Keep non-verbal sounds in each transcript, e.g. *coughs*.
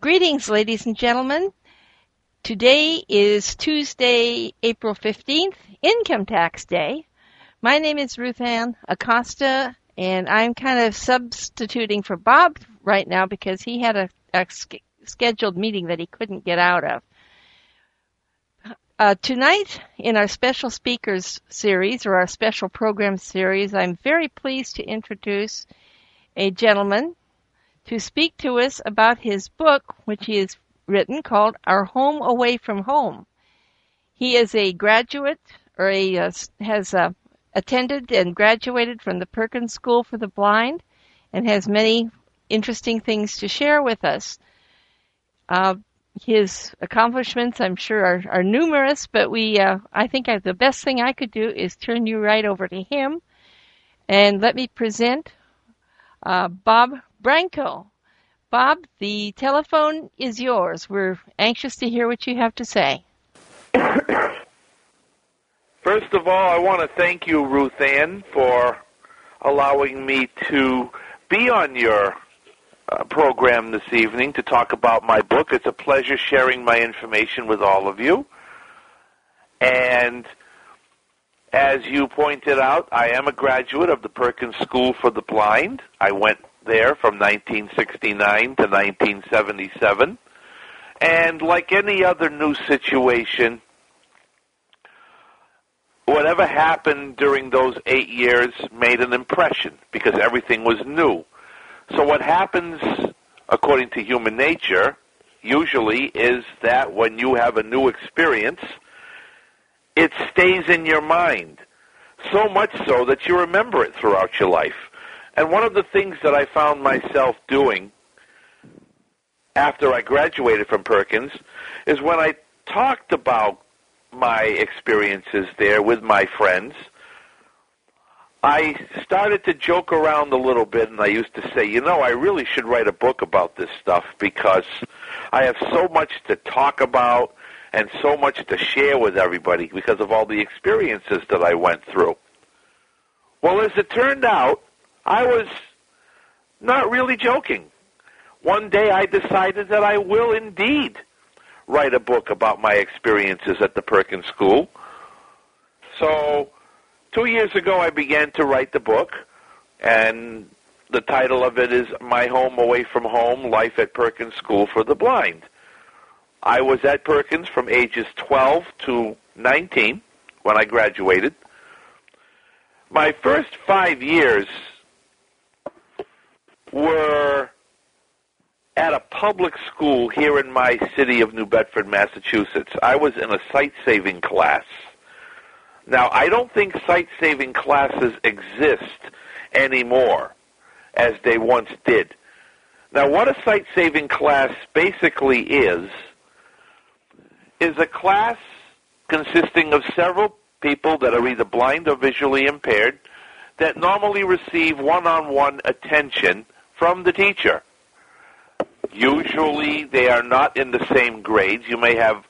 Greetings, ladies and gentlemen. Today is Tuesday, April 15th, Income Tax Day. My name is Ruth Ann Acosta, and I'm kind of substituting for Bob right now because he had a, a scheduled meeting that he couldn't get out of. Uh, tonight, in our special speakers series or our special program series, I'm very pleased to introduce a gentleman to speak to us about his book, which he has written called Our Home Away from Home. He is a graduate or a, uh, has uh, attended and graduated from the Perkins School for the Blind and has many interesting things to share with us. Uh, his accomplishments, I'm sure, are, are numerous, but we, uh, I think I, the best thing I could do is turn you right over to him. And let me present uh, Bob Branco. Bob, the telephone is yours. We're anxious to hear what you have to say. *coughs* First of all, I want to thank you, Ruth Ann, for allowing me to be on your uh, program this evening to talk about my book. It's a pleasure sharing my information with all of you. And as you pointed out, I am a graduate of the Perkins School for the Blind. I went there from 1969 to 1977. And like any other new situation, whatever happened during those eight years made an impression because everything was new. So what happens, according to human nature, usually is that when you have a new experience, it stays in your mind. So much so that you remember it throughout your life. And one of the things that I found myself doing after I graduated from Perkins is when I talked about my experiences there with my friends, I started to joke around a little bit and I used to say, you know, I really should write a book about this stuff because I have so much to talk about and so much to share with everybody because of all the experiences that I went through. Well, as it turned out, I was not really joking. One day I decided that I will indeed write a book about my experiences at the Perkins School. So, two years ago, I began to write the book, and the title of it is My Home Away from Home Life at Perkins School for the Blind. I was at Perkins from ages 12 to 19 when I graduated. My first five years were at a public school here in my city of New Bedford, Massachusetts. I was in a sight saving class. Now, I don't think sight saving classes exist anymore as they once did. Now, what a sight saving class basically is, is a class consisting of several people that are either blind or visually impaired that normally receive one on one attention from the teacher. Usually they are not in the same grades. You may have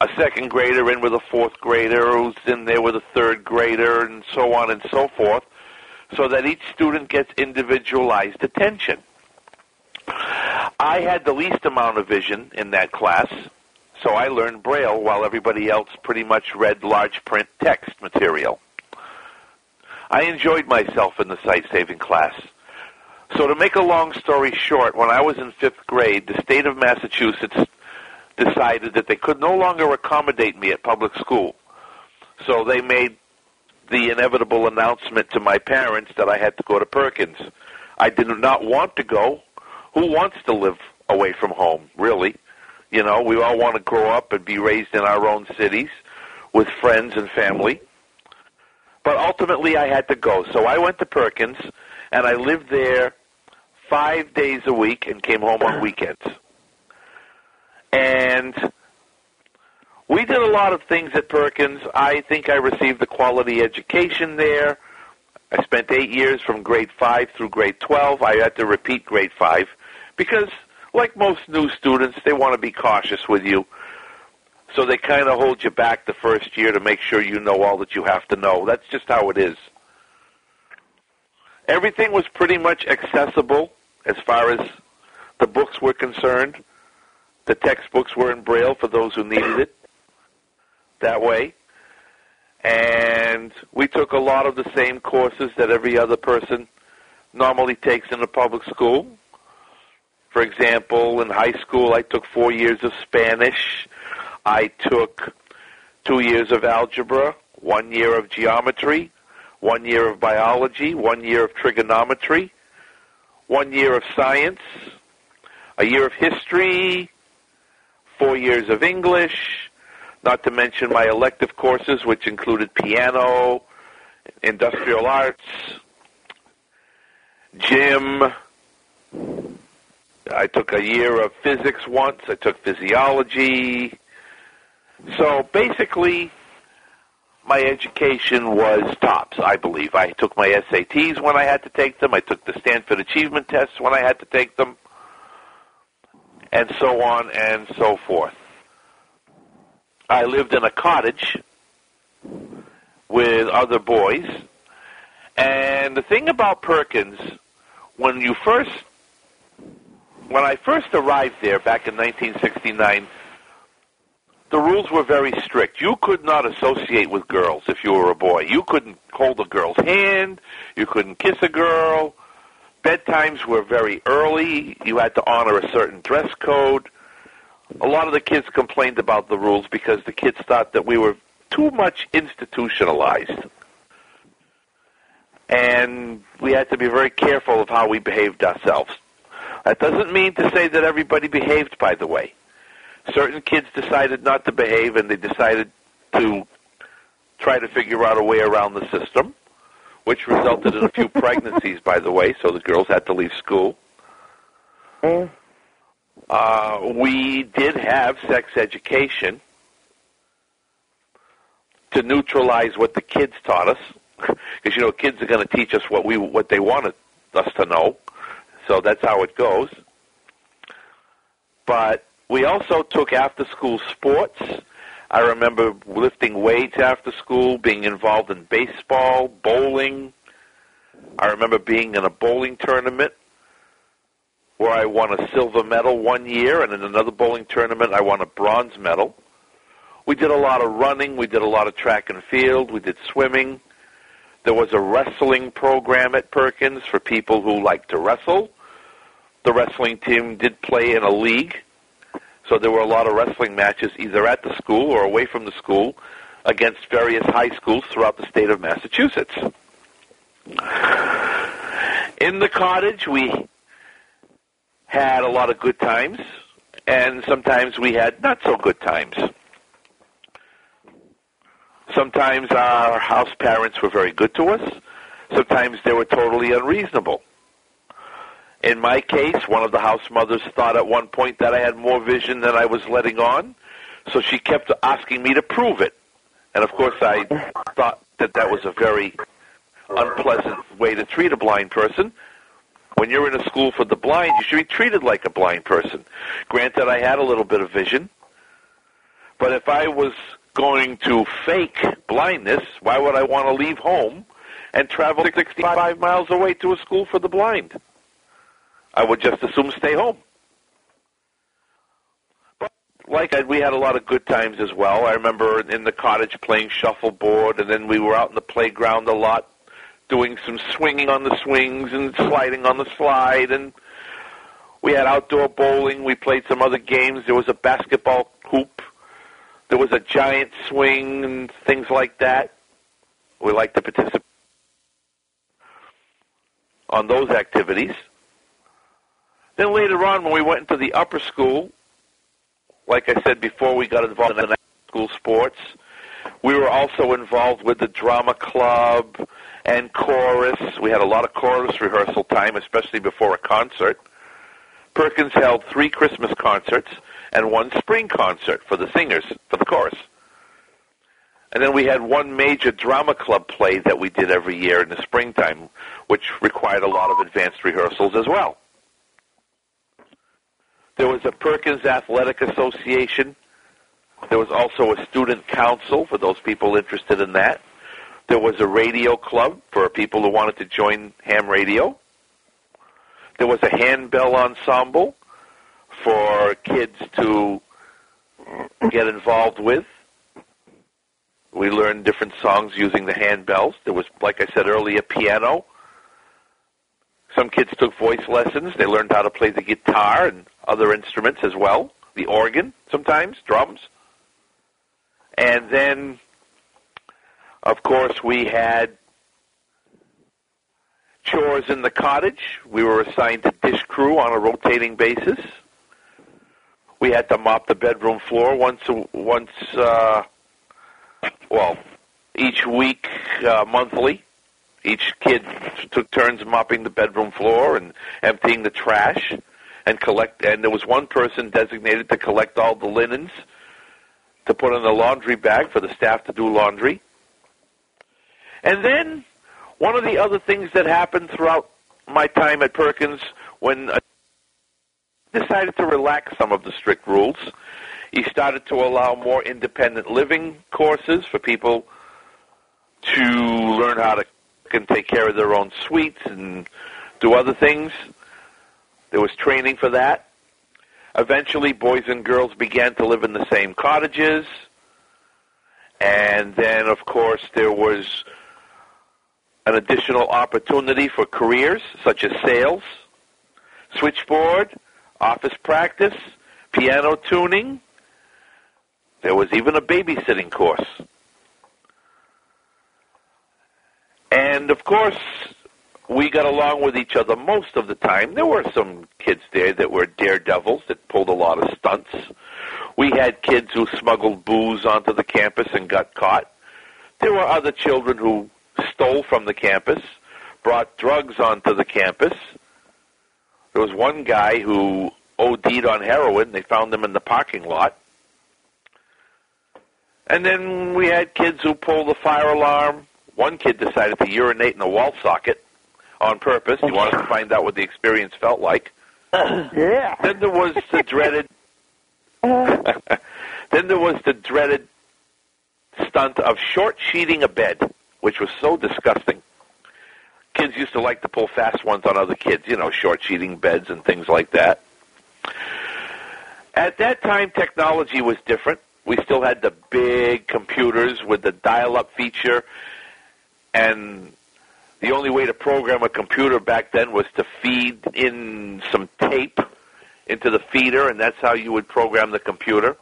a second grader in with a fourth grader who's in there with a third grader and so on and so forth so that each student gets individualized attention. I had the least amount of vision in that class, so I learned Braille while everybody else pretty much read large print text material. I enjoyed myself in the sight saving class. So to make a long story short, when I was in fifth grade, the state of Massachusetts decided that they could no longer accommodate me at public school. So they made the inevitable announcement to my parents that I had to go to Perkins. I did not want to go. Who wants to live away from home, really? You know, we all want to grow up and be raised in our own cities with friends and family. But ultimately, I had to go. So I went to Perkins, and I lived there five days a week and came home on weekends. And we did a lot of things at Perkins. I think I received a quality education there. I spent eight years from grade 5 through grade 12. I had to repeat grade 5 because, like most new students, they want to be cautious with you. So they kind of hold you back the first year to make sure you know all that you have to know. That's just how it is. Everything was pretty much accessible as far as the books were concerned. The textbooks were in Braille for those who needed it that way. And we took a lot of the same courses that every other person normally takes in a public school. For example, in high school, I took four years of Spanish. I took two years of algebra, one year of geometry, one year of biology, one year of trigonometry, one year of science, a year of history, four years of English, not to mention my elective courses, which included piano, industrial arts, gym. I took a year of physics once. I took physiology. So basically, my education was tops, I believe. I took my SATs when I had to take them. I took the Stanford Achievement Tests when I had to take them. And so on and so forth. I lived in a cottage with other boys. And the thing about Perkins, when you first, when I first arrived there back in 1969, the rules were very strict. You could not associate with girls if you were a boy. You couldn't hold a girl's hand. You couldn't kiss a girl. Bedtimes were very early. You had to honor a certain dress code a lot of the kids complained about the rules because the kids thought that we were too much institutionalized. And we had to be very careful of how we behaved ourselves. That doesn't mean to say that everybody behaved, by the way. Certain kids decided not to behave and they decided to try to figure out a way around the system, which resulted in a few *laughs* pregnancies, by the way, so the girls had to leave school. Mm. Uh, we did have sex education to neutralize what the kids taught us, *laughs* because you know kids are going to teach us what we what they wanted us to know. So that's how it goes. But we also took after school sports. I remember lifting weights after school, being involved in baseball, bowling. I remember being in a bowling tournament where I won a silver medal one year, and in another bowling tournament, I won a bronze medal. We did a lot of running. We did a lot of track and field. We did swimming. There was a wrestling program at Perkins for people who like to wrestle. The wrestling team did play in a league, so there were a lot of wrestling matches either at the school or away from the school against various high schools throughout the state of Massachusetts. In the cottage, we had a lot of good times, and sometimes we had not so good times. Sometimes our house parents were very good to us. Sometimes they were totally unreasonable. In my case, one of the house mothers thought at one point that I had more vision than I was letting on, so she kept asking me to prove it. And of course, I thought that that was a very unpleasant way to treat a blind person when you're in a school for the blind, you should be treated like a blind person. Granted, I had a little bit of vision, but if I was going to fake blindness, why would I want to leave home and travel 65 miles away to a school for the blind? I would just assume stay home. But like I, we had a lot of good times as well. I remember in the cottage playing shuffleboard, and then we were out in the playground a lot doing some swinging on the swings and sliding on the slide and we had outdoor bowling. We played some other games. There was a basketball hoop. There was a giant swing and things like that. We liked to participate on those activities. Then later on, when we went into the upper school, like I said before, we got involved in school sports. We were also involved with the drama club and chorus. We had a lot of chorus rehearsal time, especially before a concert. Perkins held three Christmas concerts and one spring concert for the singers, for the chorus. And then we had one major drama club play that we did every year in the springtime, which required a lot of advanced rehearsals as well. There was a Perkins Athletic Association. There was also a student council for those people interested in that. There was a radio club for people who wanted to join ham radio. There was a handbell ensemble for kids to get involved with. We learned different songs using the handbells. There was, like I said earlier, piano. Some kids took voice lessons. They learned how to play the guitar and other instruments as well. The organ, sometimes, drums. And then, of course, we had chores in the cottage. We were assigned to dish crew on a rotating basis. We had to mop the bedroom floor once, once, uh, well, each week, uh, monthly. Each kid took turns mopping the bedroom floor and emptying the trash and collect. And there was one person designated to collect all the linens to put in the laundry bag for the staff to do laundry. And then one of the other things that happened throughout my time at Perkins when I decided to relax some of the strict rules, he started to allow more independent living courses for people to learn how to can take care of their own suites and do other things. There was training for that. Eventually, boys and girls began to live in the same cottages. And then, of course, there was an additional opportunity for careers such as sales, switchboard, office practice, piano tuning. There was even a babysitting course. And of course, we got along with each other most of the time. There were some kids there that were daredevils that pulled a lot of stunts. We had kids who smuggled booze onto the campus and got caught. There were other children who stole from the campus, brought drugs onto the campus. There was one guy who OD'd on heroin. They found him in the parking lot. And then we had kids who pulled the fire alarm, one kid decided to urinate in a wall socket on purpose. He wanted to find out what the experience felt like. *coughs* yeah. Then there was the dreaded. *laughs* then there was the dreaded stunt of short sheeting a bed, which was so disgusting. Kids used to like to pull fast ones on other kids, you know, short sheeting beds and things like that. At that time, technology was different. We still had the big computers with the dial-up feature and the only way to program a computer back then was to feed in some tape into the feeder, and that's how you would program the computer.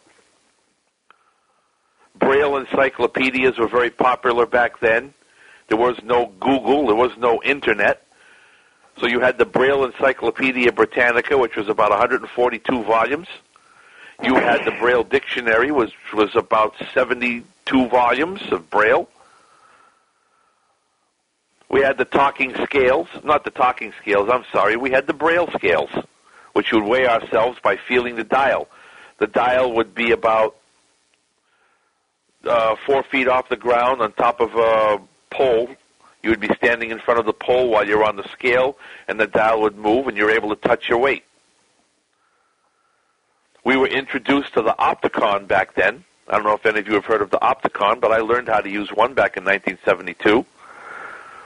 Braille encyclopedias were very popular back then. There was no Google, there was no internet. So you had the Braille Encyclopedia Britannica, which was about 142 volumes. You had the Braille Dictionary, which was about 72 volumes of Braille. We had the talking scales, not the talking scales, I'm sorry. We had the braille scales, which would weigh ourselves by feeling the dial. The dial would be about uh, four feet off the ground on top of a pole. You would be standing in front of the pole while you're on the scale, and the dial would move, and you're able to touch your weight. We were introduced to the Opticon back then. I don't know if any of you have heard of the Opticon, but I learned how to use one back in 1972.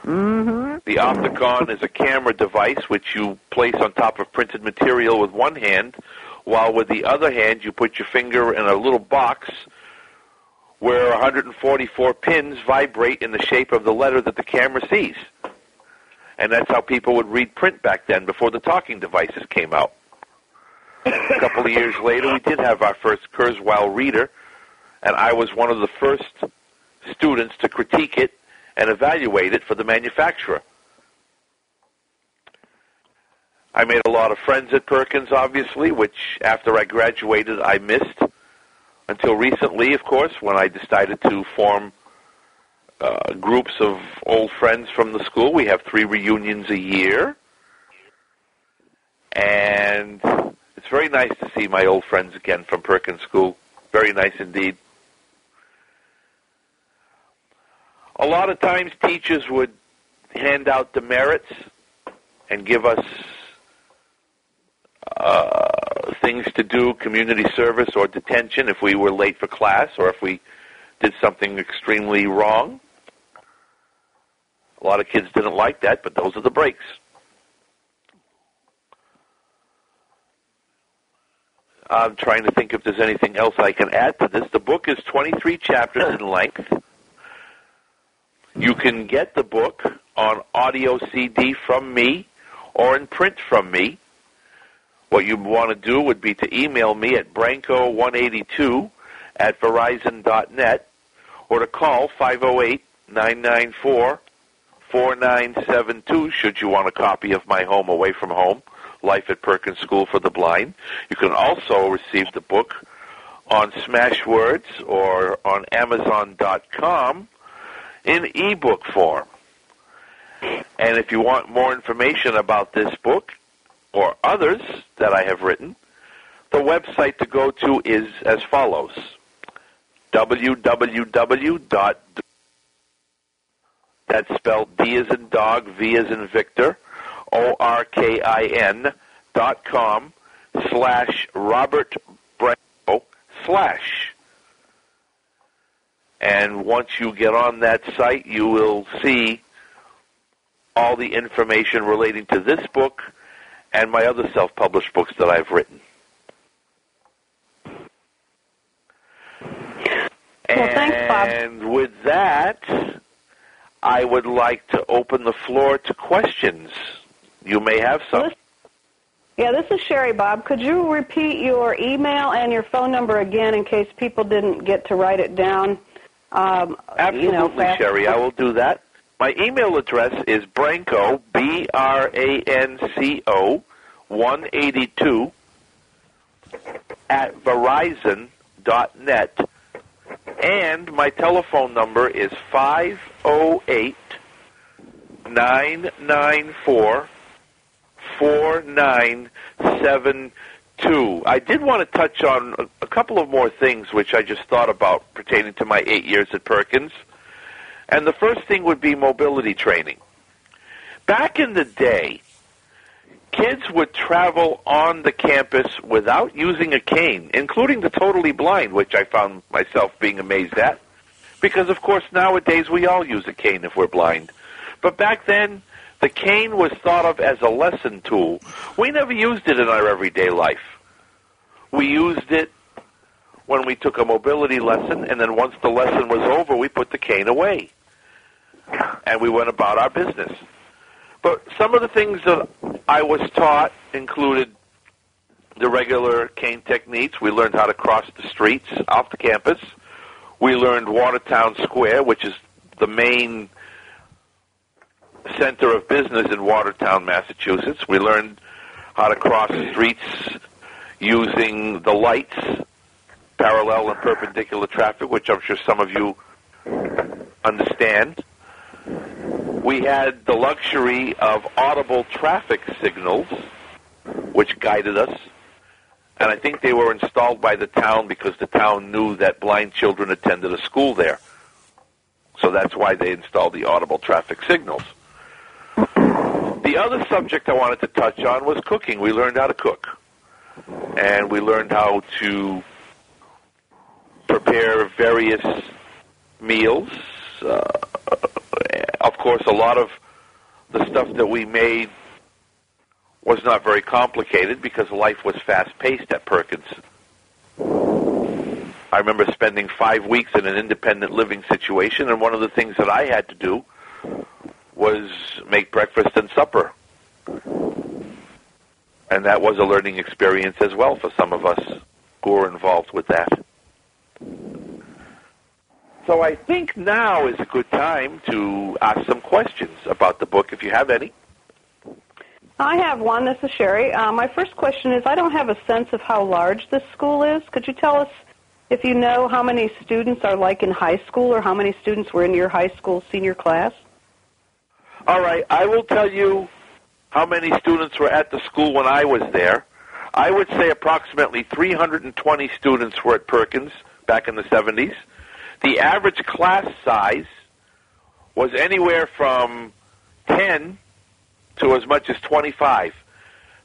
Mm-hmm. The Opticon is a camera device which you place on top of printed material with one hand, while with the other hand you put your finger in a little box where 144 pins vibrate in the shape of the letter that the camera sees. And that's how people would read print back then before the talking devices came out. a couple of years later, we did have our first Kurzweil reader, and I was one of the first students to critique it and evaluate it for the manufacturer. I made a lot of friends at Perkins, obviously, which after I graduated I missed until recently, of course, when I decided to form uh, groups of old friends from the school. We have three reunions a year. And it's very nice to see my old friends again from Perkins School. Very nice indeed. A lot of times teachers would hand out demerits and give us uh, things to do, community service or detention if we were late for class or if we did something extremely wrong. A lot of kids didn't like that, but those are the breaks. I'm trying to think if there's anything else I can add to this. The book is 23 chapters in length. You can get the book on audio CD from me or in print from me. What you want to do would be to email me at branco182 at verizon.net or to call 508-994-4972 should you want a copy of my home away from home, Life at Perkins School for the Blind. You can also receive the book on Smashwords or on Amazon.com in ebook form. And if you want more information about this book or others that I have written, the website to go to is as follows www. That's spelled D as in dog, V as in Victor, O R K I N dot com slash Robert Branco slash. And once you get on that site, you will see all the information relating to this book and my other self-published books that I've written. Well, thanks, Bob. And with that, I would like to open the floor to questions. You may have some. Yeah, this is Sherry, Bob. Could you repeat your email and your phone number again in case people didn't get to write it down? Um, Absolutely, you know, fast- Sherry. I will do that. My email address is Branco, B R A N C O, 182 at Verizon dot net, And my telephone number is 508 994 4972. I did want to touch on a, a couple of more things which I just thought about pertaining to my eight years at Perkins. And the first thing would be mobility training. Back in the day, kids would travel on the campus without using a cane, including the totally blind, which I found myself being amazed at. Because, of course, nowadays we all use a cane if we're blind. But back then, the cane was thought of as a lesson tool. We never used it in our everyday life. We used it when we took a mobility lesson, and then once the lesson was over, we put the cane away. And we went about our business. But some of the things that I was taught included the regular cane techniques. We learned how to cross the streets off the campus. We learned Watertown Square, which is the main center of business in Watertown, Massachusetts. We learned how to cross streets using the lights, parallel and perpendicular traffic, which I'm sure some of you understand. We had the luxury of audible traffic signals, which guided us. And I think they were installed by the town because the town knew that blind children attended a school there. So that's why they installed the audible traffic signals. The other subject I wanted to touch on was cooking. We learned how to cook. And we learned how to prepare various meals. Uh, of course, a lot of the stuff that we made was not very complicated because life was fast paced at Perkins. I remember spending five weeks in an independent living situation, and one of the things that I had to do was make breakfast and supper. And that was a learning experience as well for some of us who were involved with that. So I think now is a good time to ask some questions about the book if you have any. I have one. This is Sherry. Uh, my first question is I don't have a sense of how large this school is. Could you tell us if you know how many students are like in high school or how many students were in your high school senior class? All right, I will tell you how many students were at the school when I was there. I would say approximately 320 students were at Perkins back in the 70s. The average class size was anywhere from 10 to as much as 25.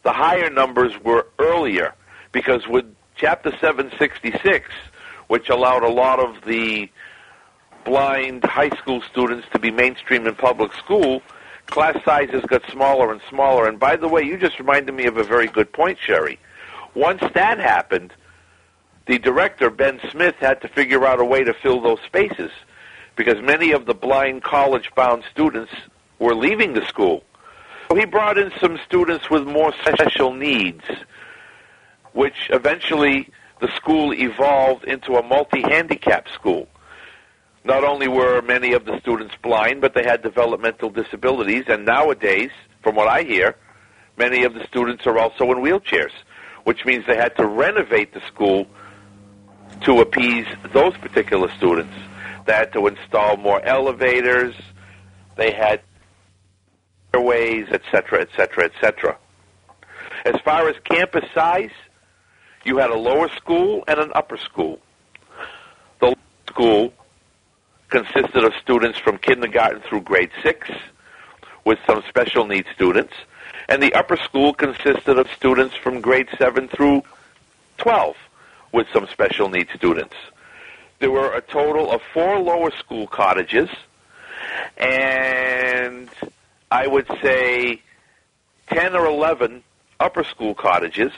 The higher numbers were earlier because with Chapter 766, which allowed a lot of the blind high school students to be mainstream in public school, class sizes got smaller and smaller. And by the way, you just reminded me of a very good point, Sherry. Once that happened, the director, Ben Smith, had to figure out a way to fill those spaces because many of the blind college bound students were leaving the school. So he brought in some students with more special needs, which eventually the school evolved into a multi handicap school. Not only were many of the students blind, but they had developmental disabilities, and nowadays, from what I hear, many of the students are also in wheelchairs, which means they had to renovate the school to appease those particular students. They had to install more elevators, they had ways, etc., etc., etc. As far as campus size, you had a lower school and an upper school. The school consisted of students from kindergarten through grade six, with some special needs students, and the upper school consisted of students from grade seven through 12, with some special needs students. There were a total of four lower school cottages, and I would say 10 or 11 upper school cottages.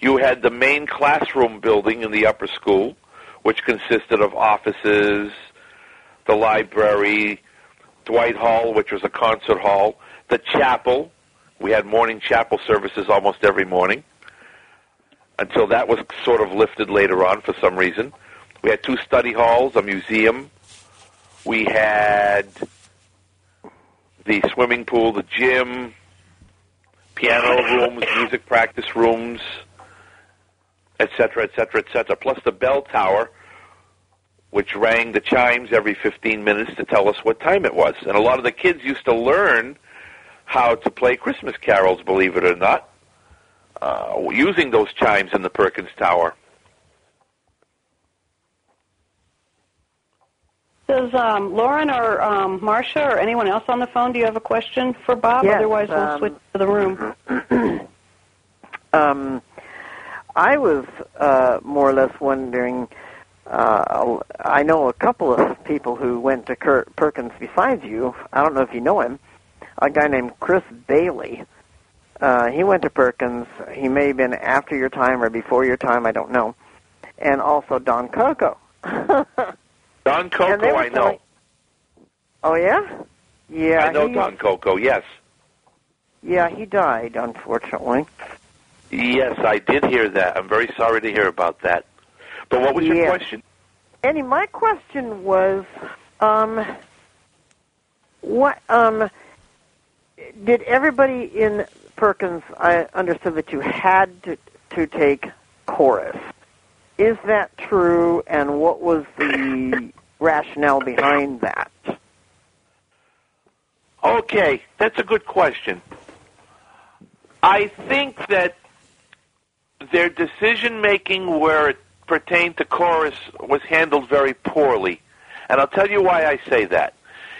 You had the main classroom building in the upper school, which consisted of offices, the library, Dwight Hall, which was a concert hall, the chapel. We had morning chapel services almost every morning until that was sort of lifted later on for some reason. We had two study halls, a museum. We had the swimming pool, the gym, piano rooms, music practice rooms, etc., etc., etc. Plus the bell tower, which rang the chimes every 15 minutes to tell us what time it was. And a lot of the kids used to learn how to play Christmas carols, believe it or not, uh, using those chimes in the Perkins Tower. Does um, Lauren or um, Marcia or anyone else on the phone, do you have a question for Bob? Yes, Otherwise, we'll um, switch to the room. *clears throat* Um, I was uh, more or less wondering. Uh, I know a couple of people who went to Kurt Perkins besides you. I don't know if you know him. A guy named Chris Bailey. Uh, he went to Perkins. He may have been after your time or before your time. I don't know. And also Don Coco. *laughs* Don Coco, I know. telling- oh yeah, yeah. I know Don Coco, yes. Yeah, he died unfortunately. Yes, I did hear that. I'm very sorry to hear about that. But what was your question? Annie, my question was, um, what, um, did everybody in Perkins? I understood that you had to, to take chorus. Is that true? And what was the *coughs* rationale behind that? Okay, that's a good question. I think that their decision making where it pertained to chorus was handled very poorly. And I'll tell you why I say that.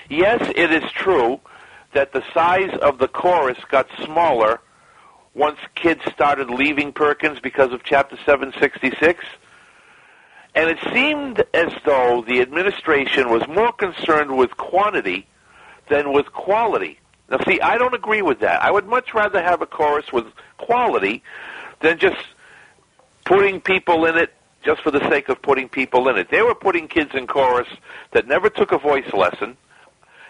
Yes, it is true that the size of the chorus got smaller once kids started leaving Perkins because of Chapter 766. And it seemed as though the administration was more concerned with quantity than with quality. Now, see, I don't agree with that. I would much rather have a chorus with quality than just putting people in it just for the sake of putting people in it. They were putting kids in chorus that never took a voice lesson,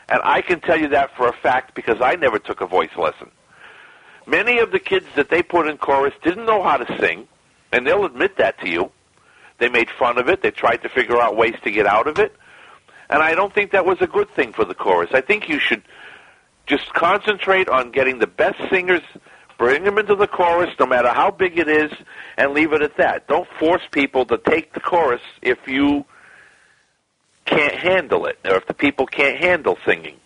and I can tell you that for a fact because I never took a voice lesson. Many of the kids that they put in chorus didn't know how to sing, and they'll admit that to you. They made fun of it. They tried to figure out ways to get out of it. And I don't think that was a good thing for the chorus. I think you should just concentrate on getting the best singers, bring them into the chorus, no matter how big it is, and leave it at that. Don't force people to take the chorus if you can't handle it, or if the people can't handle singing.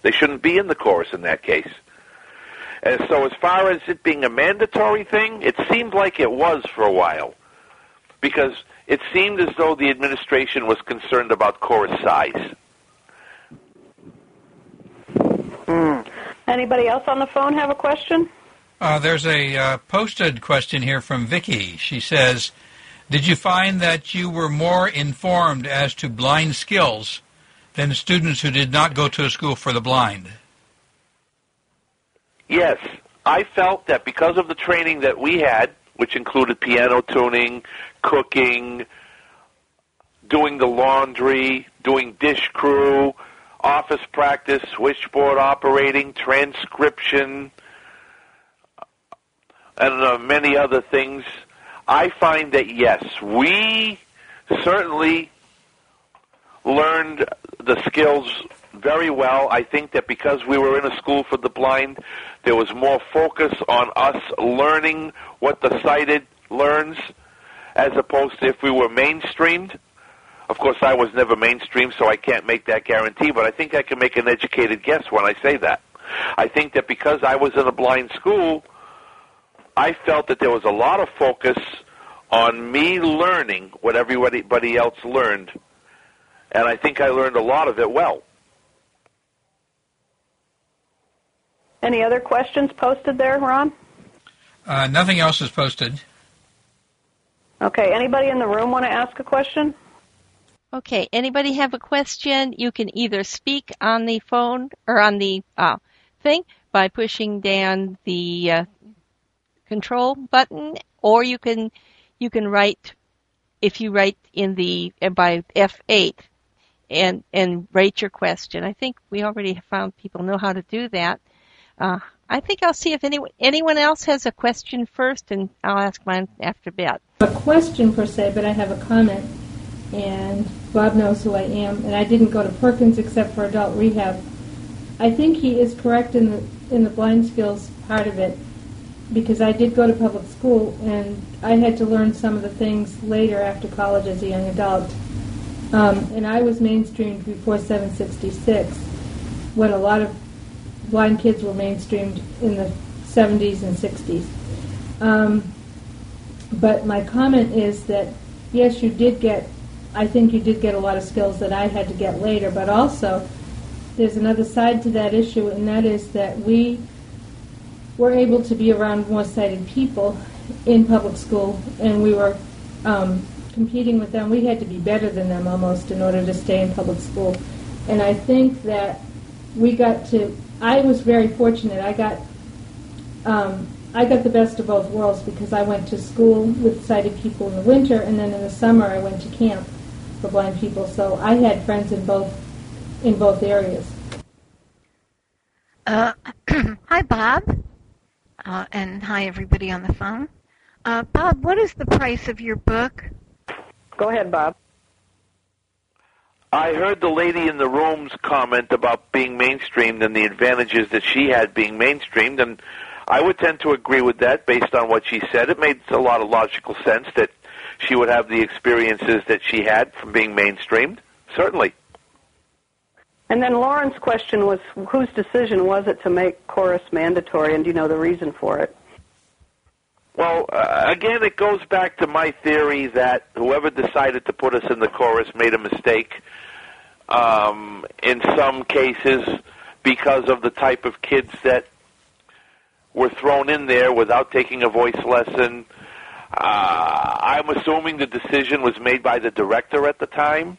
They shouldn't be in the chorus in that case. And so, as far as it being a mandatory thing, it seemed like it was for a while. Because it seemed as though the administration was concerned about chorus size. Hmm. Anybody else on the phone have a question? Uh, there's a uh, posted question here from Vicky. She says, "Did you find that you were more informed as to blind skills than students who did not go to a school for the blind?" Yes, I felt that because of the training that we had which included piano tuning, cooking, doing the laundry, doing dish crew, office practice, switchboard operating, transcription, and uh, many other things. I find that yes, we certainly learned the skills very well. I think that because we were in a school for the blind, there was more focus on us learning what the sighted learns as opposed to if we were mainstreamed. Of course, I was never mainstream, so I can't make that guarantee, but I think I can make an educated guess when I say that. I think that because I was in a blind school, I felt that there was a lot of focus on me learning what everybody else learned, and I think I learned a lot of it well. Any other questions posted there, Ron? Uh, nothing else is posted. Okay. Anybody in the room want to ask a question? Okay. Anybody have a question? You can either speak on the phone or on the uh, thing by pushing down the uh, control button, or you can you can write if you write in the uh, by F8 and and write your question. I think we already found people know how to do that. Uh, I think I'll see if any, anyone else has a question first, and I'll ask mine after Beth. A question per se, but I have a comment. And Bob knows who I am, and I didn't go to Perkins except for adult rehab. I think he is correct in the in the blind skills part of it, because I did go to public school, and I had to learn some of the things later after college as a young adult. Um, and I was mainstreamed before 766, when a lot of blind kids were mainstreamed in the 70s and 60s. Um, but my comment is that yes, you did get, I think you did get a lot of skills that I had to get later, but also there's another side to that issue, and that is that we were able to be around more sighted people in public school, and we were um, competing with them. We had to be better than them almost in order to stay in public school. And I think that we got to I was very fortunate. I got um, I got the best of both worlds because I went to school with sighted people in the winter, and then in the summer I went to camp for blind people. So I had friends in both in both areas. Uh, *clears throat* hi, Bob, uh, and hi everybody on the phone. Uh, Bob, what is the price of your book? Go ahead, Bob. I heard the lady in the room's comment about being mainstreamed and the advantages that she had being mainstreamed, and I would tend to agree with that based on what she said. It made a lot of logical sense that she would have the experiences that she had from being mainstreamed. Certainly. And then Lauren's question was, whose decision was it to make chorus mandatory, and do you know the reason for it? Well, uh, again, it goes back to my theory that whoever decided to put us in the chorus made a mistake um, in some cases because of the type of kids that were thrown in there without taking a voice lesson. Uh, I'm assuming the decision was made by the director at the time,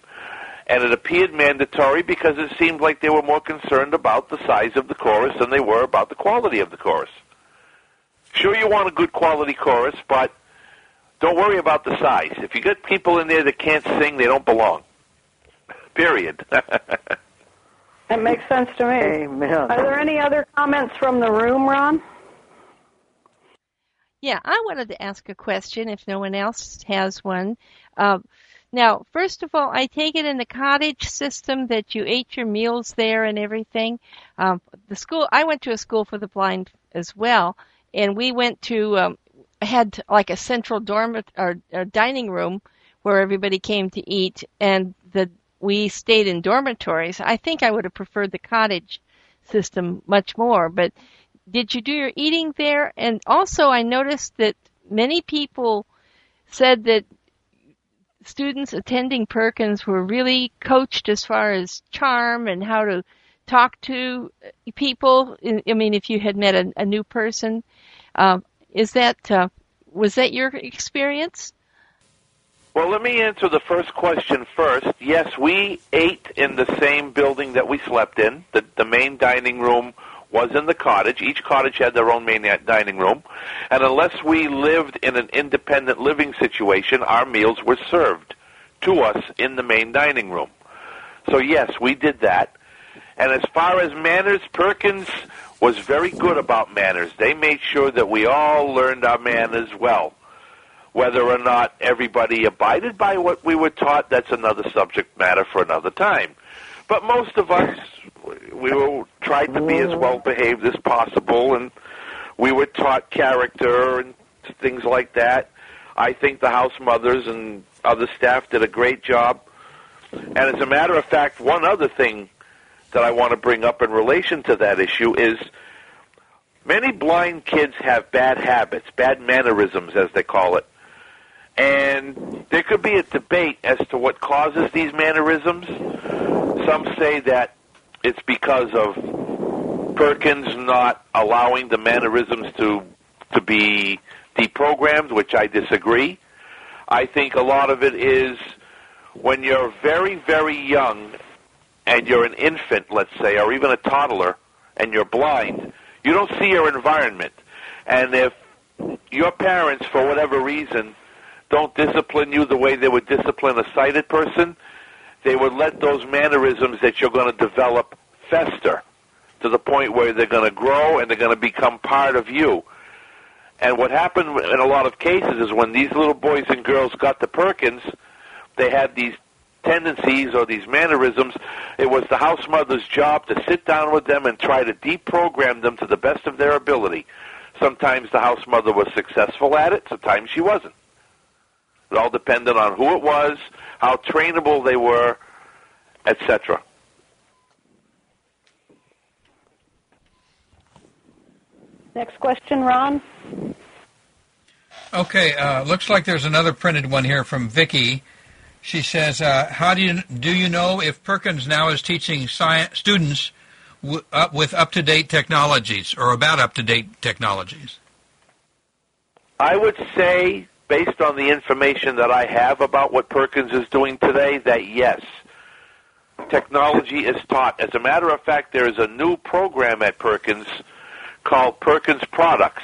and it appeared mandatory because it seemed like they were more concerned about the size of the chorus than they were about the quality of the chorus. Sure, you want a good quality chorus, but don't worry about the size. If you get people in there that can't sing, they don't belong. *laughs* Period. *laughs* that makes sense to me. Amen. Are there any other comments from the room, Ron? Yeah, I wanted to ask a question if no one else has one. Uh, now, first of all, I take it in the cottage system that you ate your meals there and everything. Um, the school I went to a school for the blind as well, and we went to um, had like a central dorm or, or dining room where everybody came to eat, and the we stayed in dormitories. I think I would have preferred the cottage system much more. But did you do your eating there? And also, I noticed that many people said that students attending Perkins were really coached as far as charm and how to talk to people. I mean, if you had met a, a new person, uh, is that uh, was that your experience? Well, let me answer the first question first. Yes, we ate in the same building that we slept in. The, the main dining room was in the cottage. Each cottage had their own main dining room, and unless we lived in an independent living situation, our meals were served to us in the main dining room. So yes, we did that. And as far as manners, Perkins was very good about manners. They made sure that we all learned our manners well. Whether or not everybody abided by what we were taught, that's another subject matter for another time. But most of us, we were tried to be as well behaved as possible, and we were taught character and things like that. I think the house mothers and other staff did a great job. And as a matter of fact, one other thing that I want to bring up in relation to that issue is many blind kids have bad habits, bad mannerisms, as they call it. And there could be a debate as to what causes these mannerisms. Some say that it's because of Perkins not allowing the mannerisms to to be deprogrammed, which I disagree. I think a lot of it is when you're very, very young and you're an infant, let's say, or even a toddler, and you're blind, you don't see your environment. And if your parents, for whatever reason, don't discipline you the way they would discipline a sighted person, they would let those mannerisms that you're going to develop fester to the point where they're going to grow and they're going to become part of you. And what happened in a lot of cases is when these little boys and girls got the Perkins, they had these tendencies or these mannerisms. It was the house mother's job to sit down with them and try to deprogram them to the best of their ability. Sometimes the house mother was successful at it, sometimes she wasn't. It all depended on who it was, how trainable they were, etc. Next question, Ron. Okay, uh, looks like there's another printed one here from Vicky. She says, uh, "How do you do you know if Perkins now is teaching science students w- uh, with up-to-date technologies or about up-to-date technologies?" I would say based on the information that I have about what Perkins is doing today, that yes, technology is taught. As a matter of fact, there is a new program at Perkins called Perkins Products.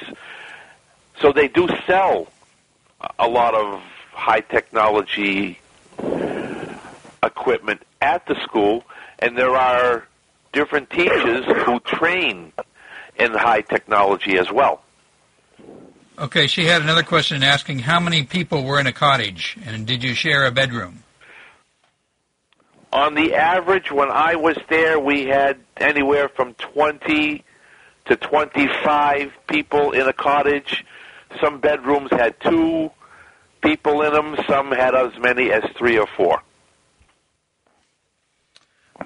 So they do sell a lot of high technology equipment at the school, and there are different teachers who train in high technology as well. Okay, she had another question asking how many people were in a cottage and did you share a bedroom? On the average, when I was there, we had anywhere from 20 to 25 people in a cottage. Some bedrooms had two people in them, some had as many as three or four.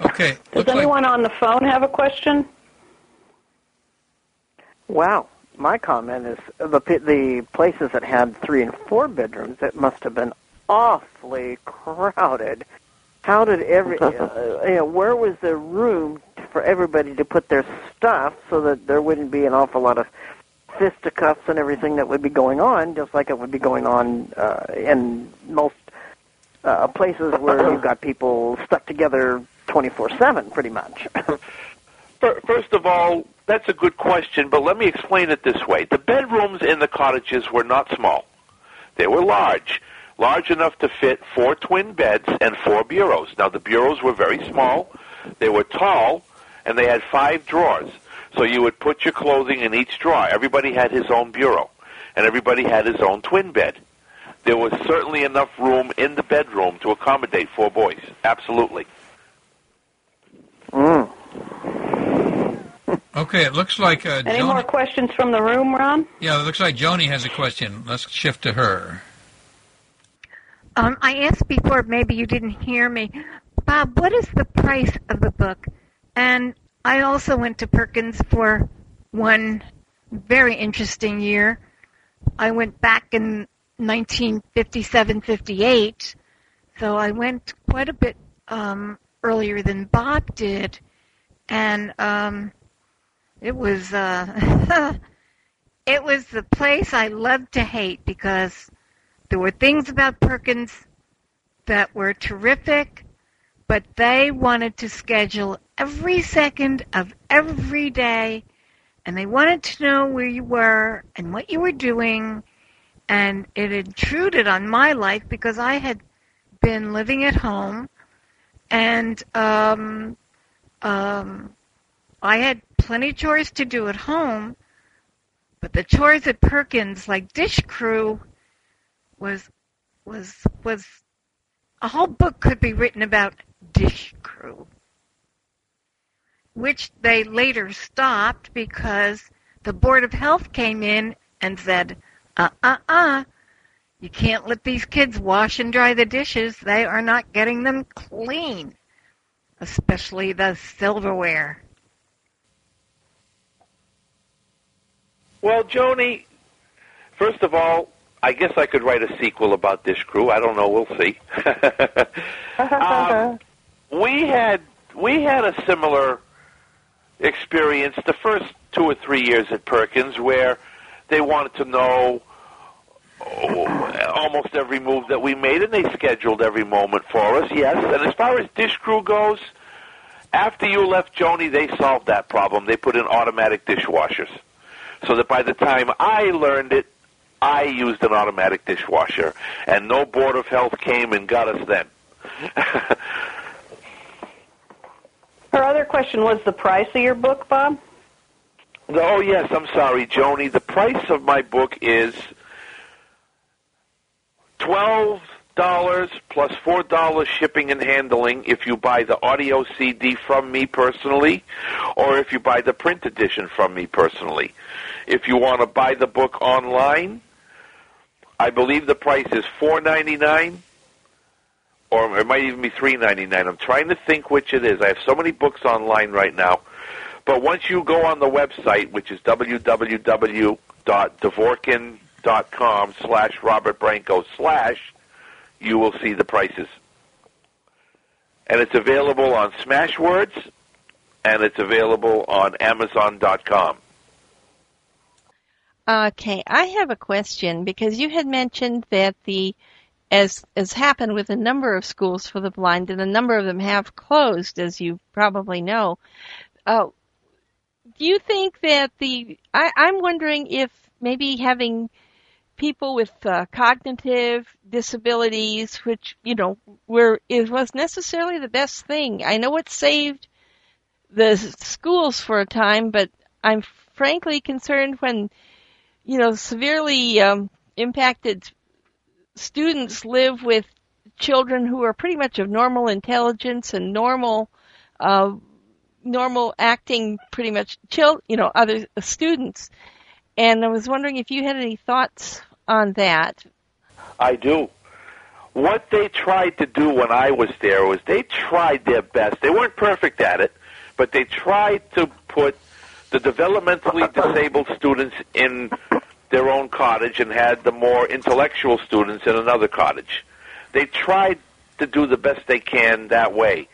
Okay. Does anyone like... on the phone have a question? Wow my comment is the the places that had three and four bedrooms, it must have been awfully crowded. How did every, *laughs* uh, you know, where was the room for everybody to put their stuff so that there wouldn't be an awful lot of fisticuffs and everything that would be going on, just like it would be going on uh, in most uh, places where you've got people stuck together 24/7, pretty much. *laughs* First of all, that's a good question, but let me explain it this way. The bedrooms in the cottages were not small. They were large, large enough to fit four twin beds and four bureaus. Now, the bureaus were very small, they were tall, and they had five drawers. So you would put your clothing in each drawer. Everybody had his own bureau, and everybody had his own twin bed. There was certainly enough room in the bedroom to accommodate four boys. Absolutely. Mm. Okay, it looks like. Uh, Any Joni... more questions from the room, Ron? Yeah, it looks like Joni has a question. Let's shift to her. Um, I asked before, maybe you didn't hear me. Bob, what is the price of the book? And I also went to Perkins for one very interesting year. I went back in 1957 58, so I went quite a bit um, earlier than Bob did. And um, it was uh, *laughs* it was the place I loved to hate because there were things about Perkins that were terrific, but they wanted to schedule every second of every day and they wanted to know where you were and what you were doing. And it intruded on my life because I had been living at home and um, um, I had plenty of chores to do at home, but the chores at Perkins, like dish crew, was was was a whole book could be written about dish crew, which they later stopped because the Board of Health came in and said, uh uh uh, you can't let these kids wash and dry the dishes. They are not getting them clean, especially the silverware. Well, Joni, first of all, I guess I could write a sequel about Dish Crew. I don't know. We'll see. *laughs* um, we had we had a similar experience the first two or three years at Perkins, where they wanted to know oh, almost every move that we made, and they scheduled every moment for us. Yes, and as far as Dish Crew goes, after you left Joni, they solved that problem. They put in automatic dishwashers, so that by the time I learned it, I used an automatic dishwasher, and no Board of Health came and got us then. *laughs* Her other question was the price of your book, Bob? Oh, yes, I'm sorry, Joni. The price of my book is $12 plus $4 shipping and handling if you buy the audio CD from me personally, or if you buy the print edition from me personally. If you want to buy the book online, I believe the price is four ninety nine, or it might even be three ninety nine. I'm trying to think which it is. I have so many books online right now, but once you go on the website, which is www.dvorkin.com slash Robert Branco slash, you will see the prices, and it's available on Smashwords, and it's available on Amazon.com. Okay, I have a question because you had mentioned that the as as happened with a number of schools for the blind, and a number of them have closed, as you probably know. Uh, do you think that the I, I'm wondering if maybe having people with uh, cognitive disabilities, which you know were it was necessarily the best thing. I know it saved the schools for a time, but I'm frankly concerned when you know, severely um, impacted students live with children who are pretty much of normal intelligence and normal, uh, normal acting, pretty much chill, you know, other students. And I was wondering if you had any thoughts on that. I do. What they tried to do when I was there was they tried their best. They weren't perfect at it, but they tried to put the developmentally disabled students in their own cottage and had the more intellectual students in another cottage. They tried to do the best they can that way.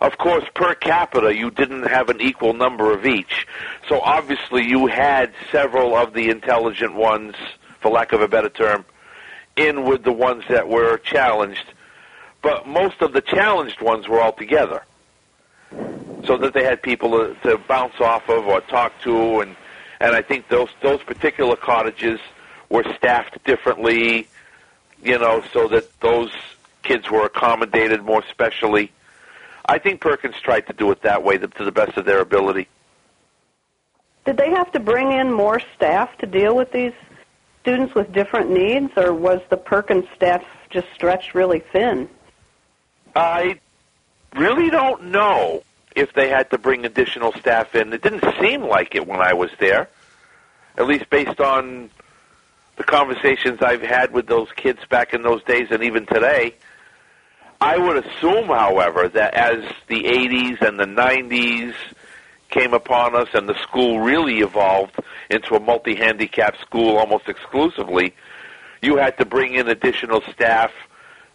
Of course, per capita, you didn't have an equal number of each. So obviously, you had several of the intelligent ones, for lack of a better term, in with the ones that were challenged. But most of the challenged ones were all together so that they had people to, to bounce off of or talk to, and and I think those those particular cottages were staffed differently, you know, so that those kids were accommodated more specially. I think Perkins tried to do it that way to the best of their ability. Did they have to bring in more staff to deal with these students with different needs, or was the Perkins staff just stretched really thin? I really don't know if they had to bring additional staff in. It didn't seem like it when I was there, at least based on the conversations I've had with those kids back in those days and even today. I would assume, however, that as the 80s and the 90s came upon us and the school really evolved into a multi handicapped school almost exclusively, you had to bring in additional staff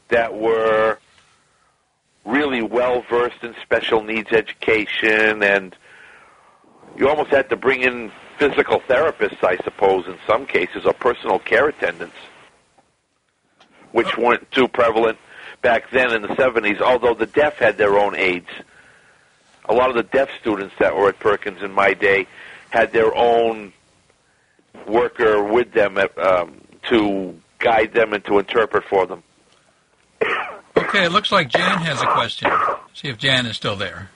that were really well versed in special needs education, and you almost had to bring in physical therapists, I suppose, in some cases, or personal care attendants, which weren't too prevalent back then in the 70s, although the deaf had their own aides. A lot of the deaf students that were at Perkins in my day had their own worker with them um, to guide them and to interpret for them. *coughs* Okay, it looks like Jan has a question. See if Jan is still there.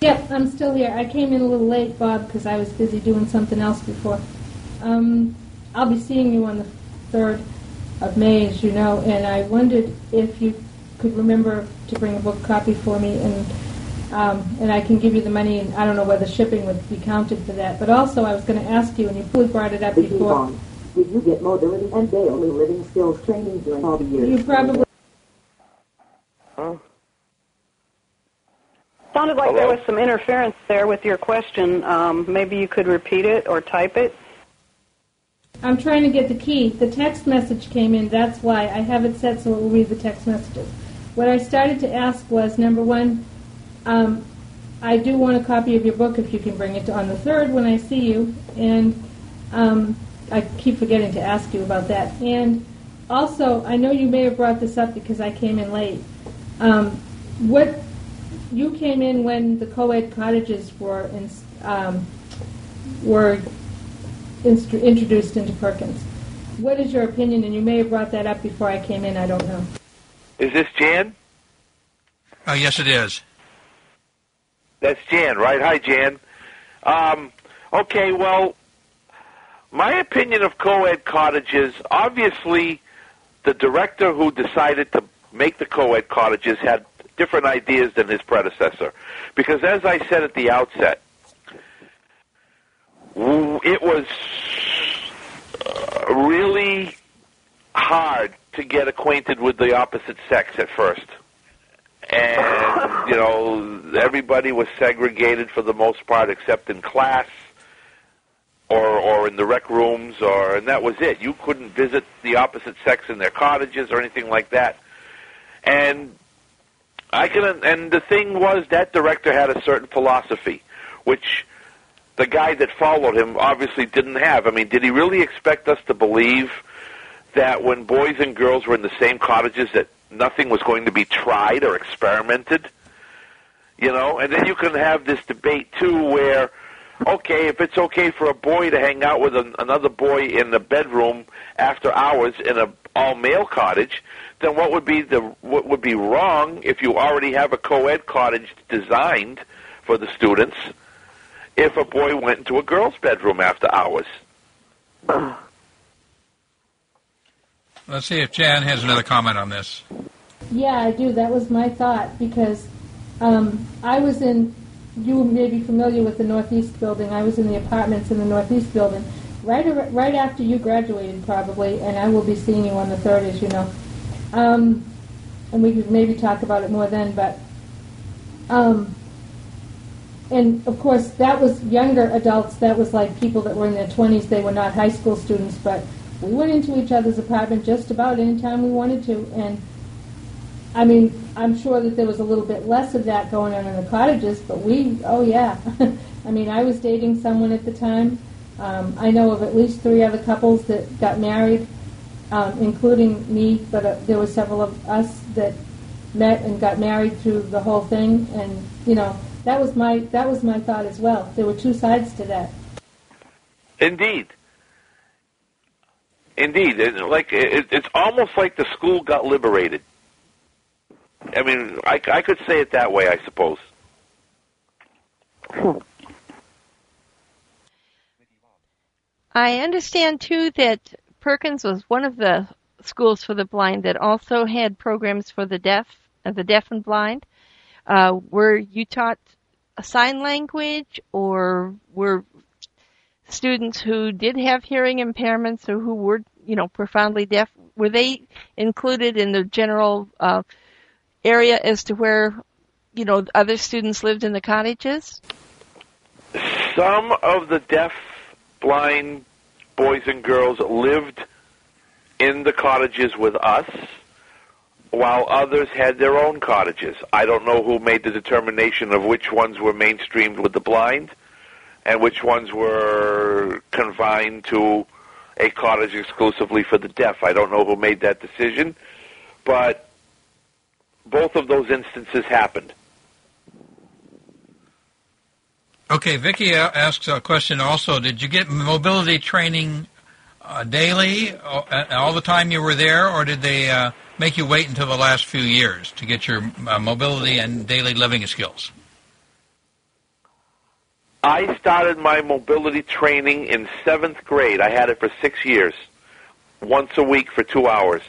Yep, I'm still here. I came in a little late, Bob, because I was busy doing something else before. Um, I'll be seeing you on the 3rd of May, as you know, and I wondered if you could remember to bring a book copy for me, and um, and I can give you the money, and I don't know whether shipping would be counted for that. But also, I was going to ask you, and you probably brought it up before. Did you get mobility and daily living skills training during all the years? You probably Sounded like Hello? there was some interference there with your question. Um, maybe you could repeat it or type it. I'm trying to get the key. The text message came in. That's why I have it set so it will read the text messages. What I started to ask was number one, um, I do want a copy of your book if you can bring it on the third when I see you, and um, I keep forgetting to ask you about that. And also, I know you may have brought this up because I came in late. Um, what you came in when the co-ed cottages were in, um, were inst- introduced into Perkins. What is your opinion? And you may have brought that up before I came in. I don't know. Is this Jan? Uh, yes, it is. That's Jan, right? Hi, Jan. Um, okay, well, my opinion of co-ed cottages, obviously, the director who decided to make the co-ed cottages had different ideas than his predecessor. Because as I said at the outset, it was uh, really hard to get acquainted with the opposite sex at first. And, you know, everybody was segregated for the most part except in class or or in the rec rooms or and that was it. You couldn't visit the opposite sex in their cottages or anything like that. And I can and the thing was that director had a certain philosophy which the guy that followed him obviously didn't have. I mean, did he really expect us to believe that when boys and girls were in the same cottages that nothing was going to be tried or experimented? You know, and then you can have this debate too where okay, if it's okay for a boy to hang out with an, another boy in the bedroom after hours in a all male cottage, then what would be the what would be wrong if you already have a co-ed cottage designed for the students if a boy went into a girl's bedroom after hours? *sighs* Let's see if Jan has another comment on this. Yeah, I do. That was my thought because um, I was in. You may be familiar with the Northeast Building. I was in the apartments in the Northeast Building right right after you graduated, probably, and I will be seeing you on the third, as you know. Um, and we could maybe talk about it more then, but. Um, and of course, that was younger adults. That was like people that were in their 20s. They were not high school students, but we went into each other's apartment just about any time we wanted to. And I mean, I'm sure that there was a little bit less of that going on in the cottages, but we, oh yeah. *laughs* I mean, I was dating someone at the time. Um, I know of at least three other couples that got married, um, including me, but uh, there were several of us that met and got married through the whole thing. And, you know, that was my that was my thought as well. There were two sides to that. Indeed. Indeed, it, like it, it's almost like the school got liberated. I mean, I, I could say it that way, I suppose. I understand too that Perkins was one of the schools for the blind that also had programs for the deaf, uh, the deaf and blind. Uh, were you taught a sign language, or were students who did have hearing impairments or who were, you know, profoundly deaf, were they included in the general uh, area as to where, you know, other students lived in the cottages? Some of the deaf, blind boys and girls lived in the cottages with us, while others had their own cottages. I don't know who made the determination of which ones were mainstreamed with the blind and which ones were confined to a cottage exclusively for the deaf. I don't know who made that decision, but both of those instances happened. Okay, Vicky a- asks a question also. Did you get mobility training uh, daily uh, all the time you were there, or did they uh, make you wait until the last few years to get your uh, mobility and daily living skills? I started my mobility training in seventh grade. I had it for six years, once a week for two hours.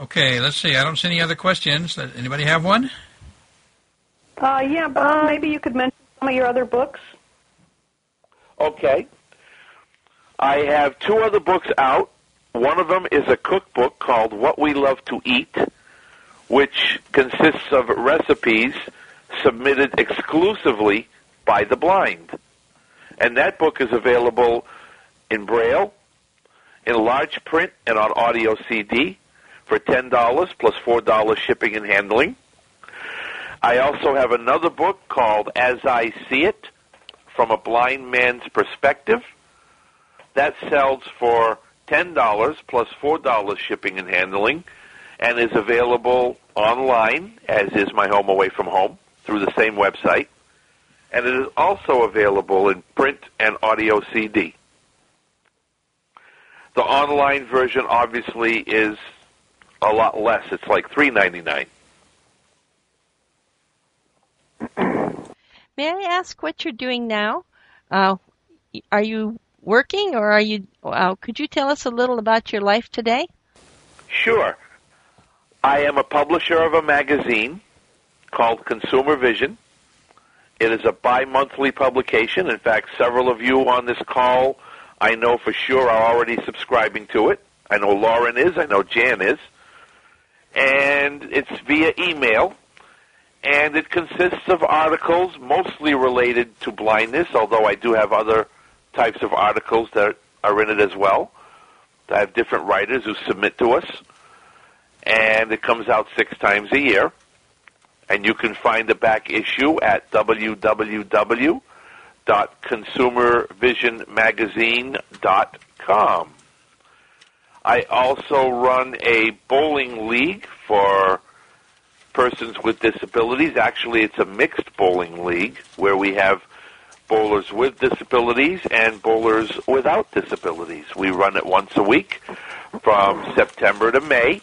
Okay, let's see. I don't see any other questions. Does Anybody have one? Uh, yeah, Bob, maybe you could mention some of your other books. Okay. I have two other books out. One of them is a cookbook called What We Love to Eat, which consists of recipes submitted exclusively by the blind. And that book is available in Braille, in large print, and on audio CD for $10 plus $4 shipping and handling. I also have another book called As I See It from a Blind Man's Perspective. That sells for $10 plus $4 shipping and handling and is available online, as is my home away from home, through the same website. And it is also available in print and audio CD. The online version obviously is a lot less. It's like three ninety nine. May I ask what you're doing now? Uh, are you working, or are you? Uh, could you tell us a little about your life today? Sure. I am a publisher of a magazine called Consumer Vision. It is a bi-monthly publication. In fact, several of you on this call I know for sure are already subscribing to it. I know Lauren is. I know Jan is. And it's via email. And it consists of articles mostly related to blindness, although I do have other types of articles that are in it as well. I have different writers who submit to us. And it comes out six times a year. And you can find the back issue at www.consumervisionmagazine.com. I also run a bowling league for persons with disabilities. Actually, it's a mixed bowling league where we have bowlers with disabilities and bowlers without disabilities. We run it once a week from September to May.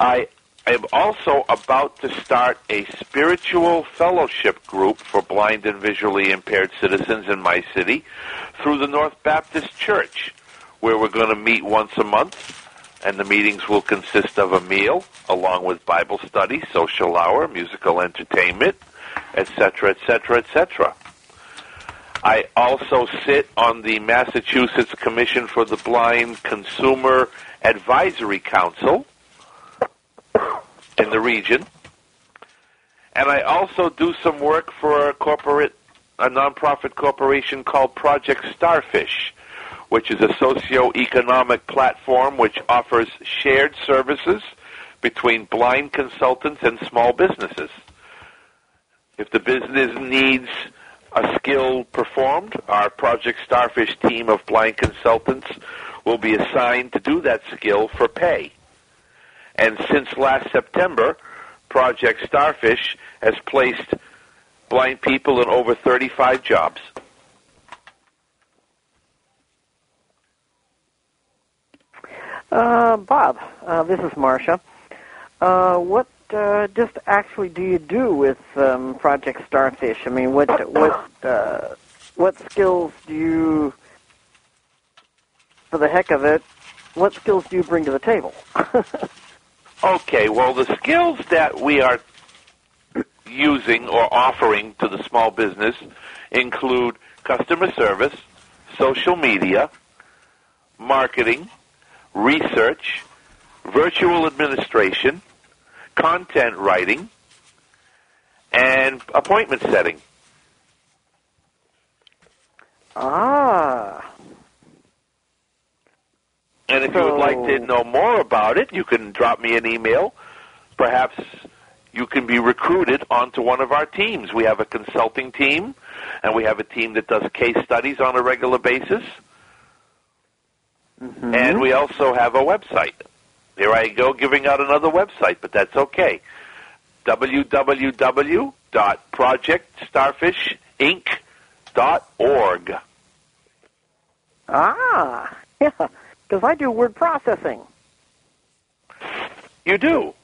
I am also about to start a spiritual fellowship group for blind and visually impaired citizens in my city through the North Baptist Church, where we're going to meet once a month. And the meetings will consist of a meal, along with Bible study, social hour, musical entertainment, etc., etc., etc. I also sit on the Massachusetts Commission for the Blind Consumer Advisory Council in the region. And I also do some work for a corporate, a nonprofit corporation called Project Starfish, which is a socio-economic platform which offers shared services between blind consultants and small businesses. If the business needs a skill performed, our Project Starfish team of blind consultants will be assigned to do that skill for pay. And since last September, Project Starfish has placed blind people in over 35 jobs. Uh, Bob, uh, this is Marcia. Uh, what uh, just actually do you do with um, Project Starfish? I mean, what *coughs* what uh, what skills do you, for the heck of it, what skills do you bring to the table? *laughs* Okay, well, the skills that we are using or offering to the small business include customer service, social media, marketing, research, virtual administration, content writing, and appointment setting. ah, And if you would like to know more about it, you can drop me an email. Perhaps you can be recruited onto one of our teams. We have a consulting team, and we have a team that does case studies on a regular basis. Mhm. And we also have a website. Here I go giving out another website, but that's okay. www.projectstarfishinc.org. Ah, yeah, because I do word processing. You do?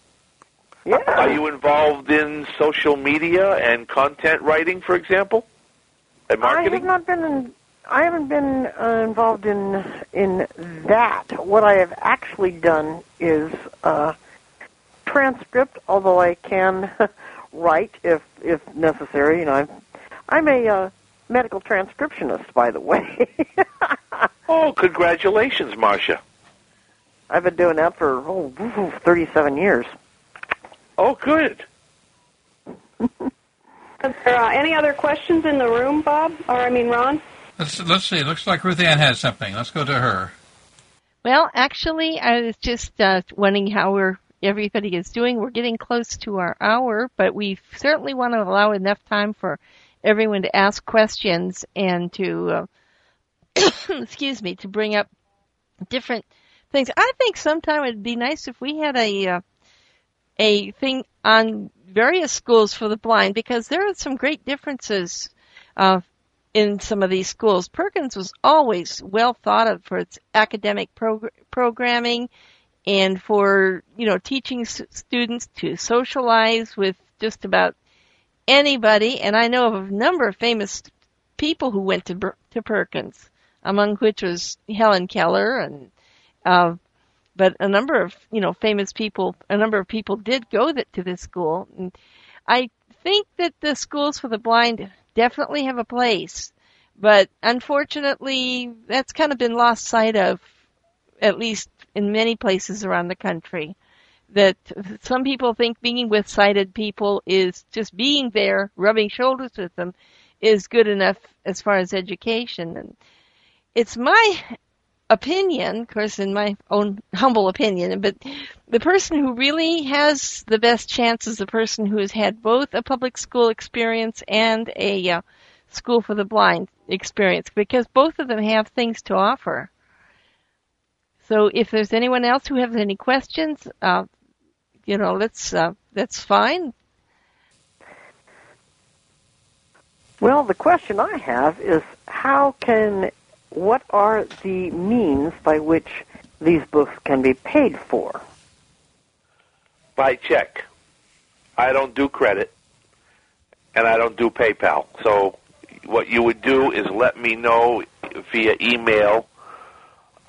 Yeah. Are you involved in social media and content writing, for example? And marketing? I have not been. In, I haven't been uh, involved in in that. What I have actually done is uh, transcript, although I can *laughs* write if if necessary. You know, I'm I'm a uh, medical transcriptionist, by the way. *laughs* Oh, congratulations, Marcia. I've been doing that for oh, 37 years. Oh, good. *laughs* Are there uh, any other questions in the room, Bob? Or I mean, Ron? Let's let's see. Looks like Ruth Ann has something. Let's go to her. Well, actually, I was just uh, wondering how we're everybody is doing. We're getting close to our hour, but we certainly want to allow enough time for everyone to ask questions and to, uh, *coughs* excuse me, to bring up different things. I think sometime it'd be nice if we had a uh, a thing on various schools for the blind because there are some great differences uh, in some of these schools. Perkins was always well thought of for its academic prog- programming and for you know teaching s- students to socialize with just about anybody. And I know of a number of famous people who went to Ber- to Perkins, among which was Helen Keller and. Uh, but a number of you know famous people, a number of people did go that, to this school. And I think that the schools for the blind definitely have a place, but unfortunately, that's kind of been lost sight of, at least in many places around the country. That some people think being with sighted people is just being there, rubbing shoulders with them, is good enough as far as education. And it's my opinion, of course, in my own humble opinion, but the person who really has the best chance is the person who has had both a public school experience and a uh, school for the blind experience, because both of them have things to offer. So if there's anyone else who has any questions, uh, you know, let's uh, that's fine. Well, the question I have is how can what are the means by which these books can be paid for? By check. I don't do credit, and I don't do PayPal. So what you would do is let me know via email.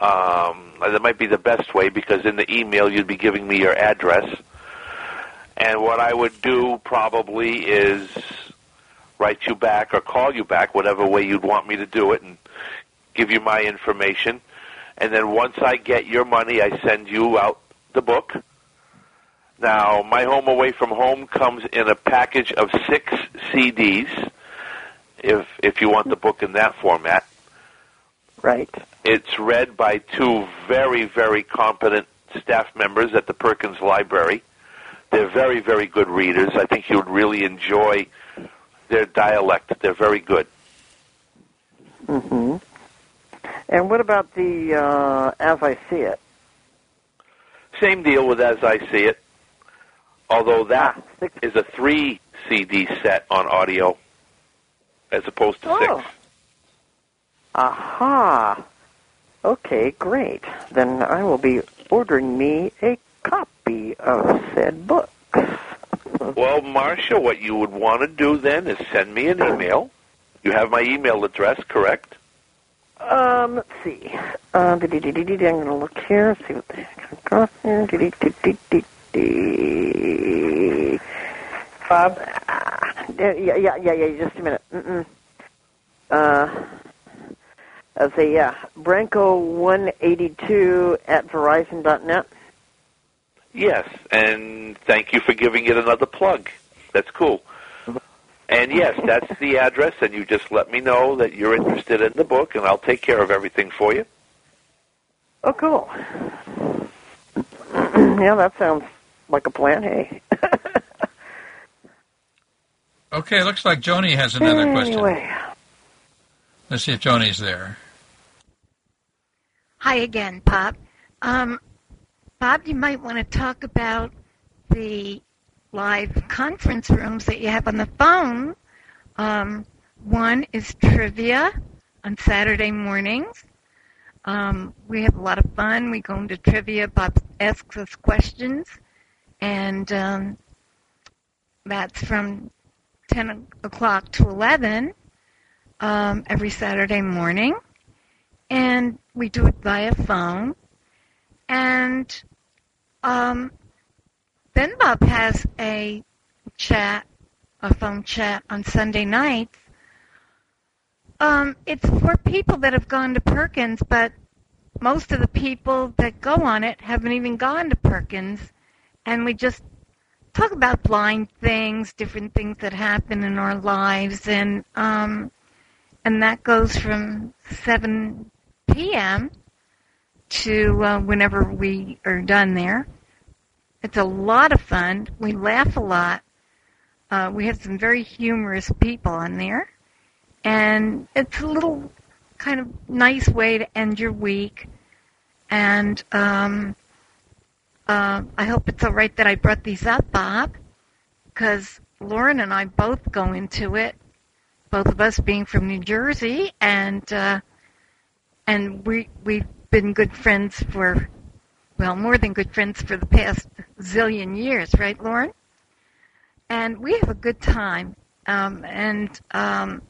Um, that might be the best way because in the email you'd be giving me your address. And what I would do probably is write you back or call you back, whatever way you'd want me to do it, and give you my information. And then once I get your money, I send you out the book. Now, My Home Away from Home comes in a package of six CDs, if if you want the book in that format. Right. It's read by two very, very competent staff members at the Perkins Library. They're very, very good readers. I think you would really enjoy their dialect. They're very good. hmm And what about the uh, As I See It? Same deal with As I See It, although that Ah, six. is a three CD set on audio as opposed to Oh. six. Aha. Okay, great. Then I will be ordering me a copy of said book. Well, Marcia, what you would want to do then is send me an email. You have my email address, correct? Um, let's see. Uh, I'm going to look here, see what they across here. Bob? Ah, yeah, yeah, yeah, yeah, just a minute. Mm-mm. Uh, let's see, yeah. Branco182 at Verizon.net. Yes, and thank you for giving it another plug. That's cool. And yes, that's the address, and you just let me know that you're interested in the book, and I'll take care of everything for you. Oh, cool. *clears throat* yeah, that sounds like a plan, hey. *laughs* Okay, looks like Joni has another question. Let's see if Joni's there. Hi again, Bob. Um, Bob, you might want to talk about the live conference rooms that you have on the phone. Um, one is trivia on Saturday mornings. Um, we have a lot of fun. We go into trivia. Bob asks us questions, and um, that's from 10 o'clock to 11 um, every Saturday morning. And we do it via phone. And um, then Bob has a chat, a phone chat on Sunday nights. Um, it's for people that have gone to Perkins, but most of the people that go on it haven't even gone to Perkins. And we just talk about blind things, different things that happen in our lives, and um, and that goes from 7 p.m. to uh, whenever we are done there. It's a lot of fun. We laugh a lot. Uh, we have some very humorous people on there, and it's a little kind of nice way to end your week. And um, uh, I hope it's all right that I brought these up, Bob, because Lauren and I both go into it. Both of us being from New Jersey, and uh, and we we've been good friends for well more than good friends for the past zillion years, right, Lauren? And we have a good time, um, and um,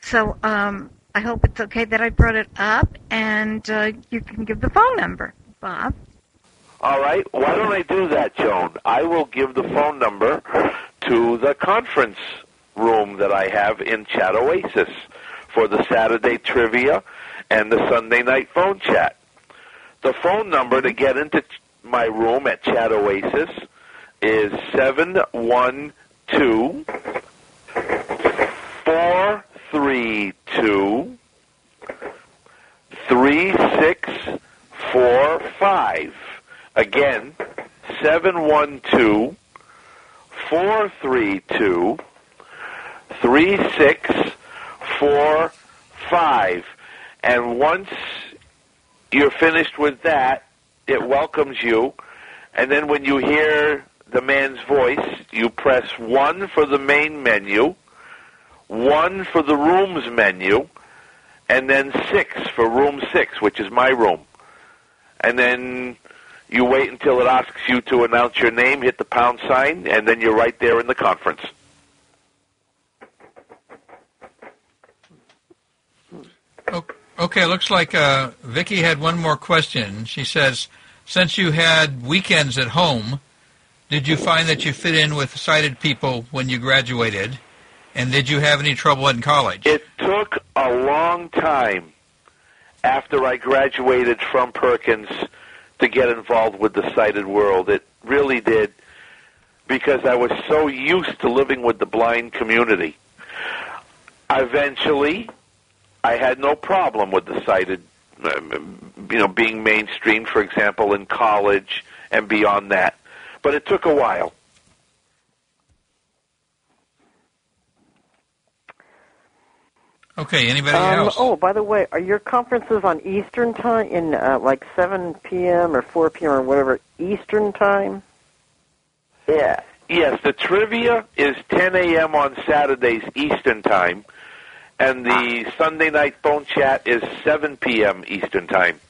so um, I hope it's okay that I brought it up, and uh, you can give the phone number, Bob. All right. Why don't I do that, Joan? I will give the phone number to the conference room that I have in Chat Oasis for the Saturday trivia and the Sunday night phone chat. The phone number to get into my room at Chat Oasis is 712 432 3645. Again, 712 432 3645. And once you're finished with that, it welcomes you. And then when you hear the man's voice, you press 1 for the main menu, 1 for the rooms menu, and then 6 for room 6, which is my room. And then you wait until it asks you to announce your name, hit the pound sign, and then you're right there in the conference. Okay, looks like uh, Vicki had one more question. She says, since you had weekends at home, did you find that you fit in with sighted people when you graduated? And did you have any trouble in college? It took a long time after I graduated from Perkins to get involved with the sighted world. It really did because I was so used to living with the blind community. Eventually, I had no problem with the sighted, um, you know, being mainstream, for example, in college and beyond that. But it took a while. Okay, anybody Um, else? oh, by the way, are your conferences on Eastern time in uh, like 7 p.m. or 4 p.m. or whatever Eastern time? Yeah. Yes, the trivia is 10 a.m. on Saturdays Eastern Time, and the Sunday night phone chat is 7 p.m. Eastern Time.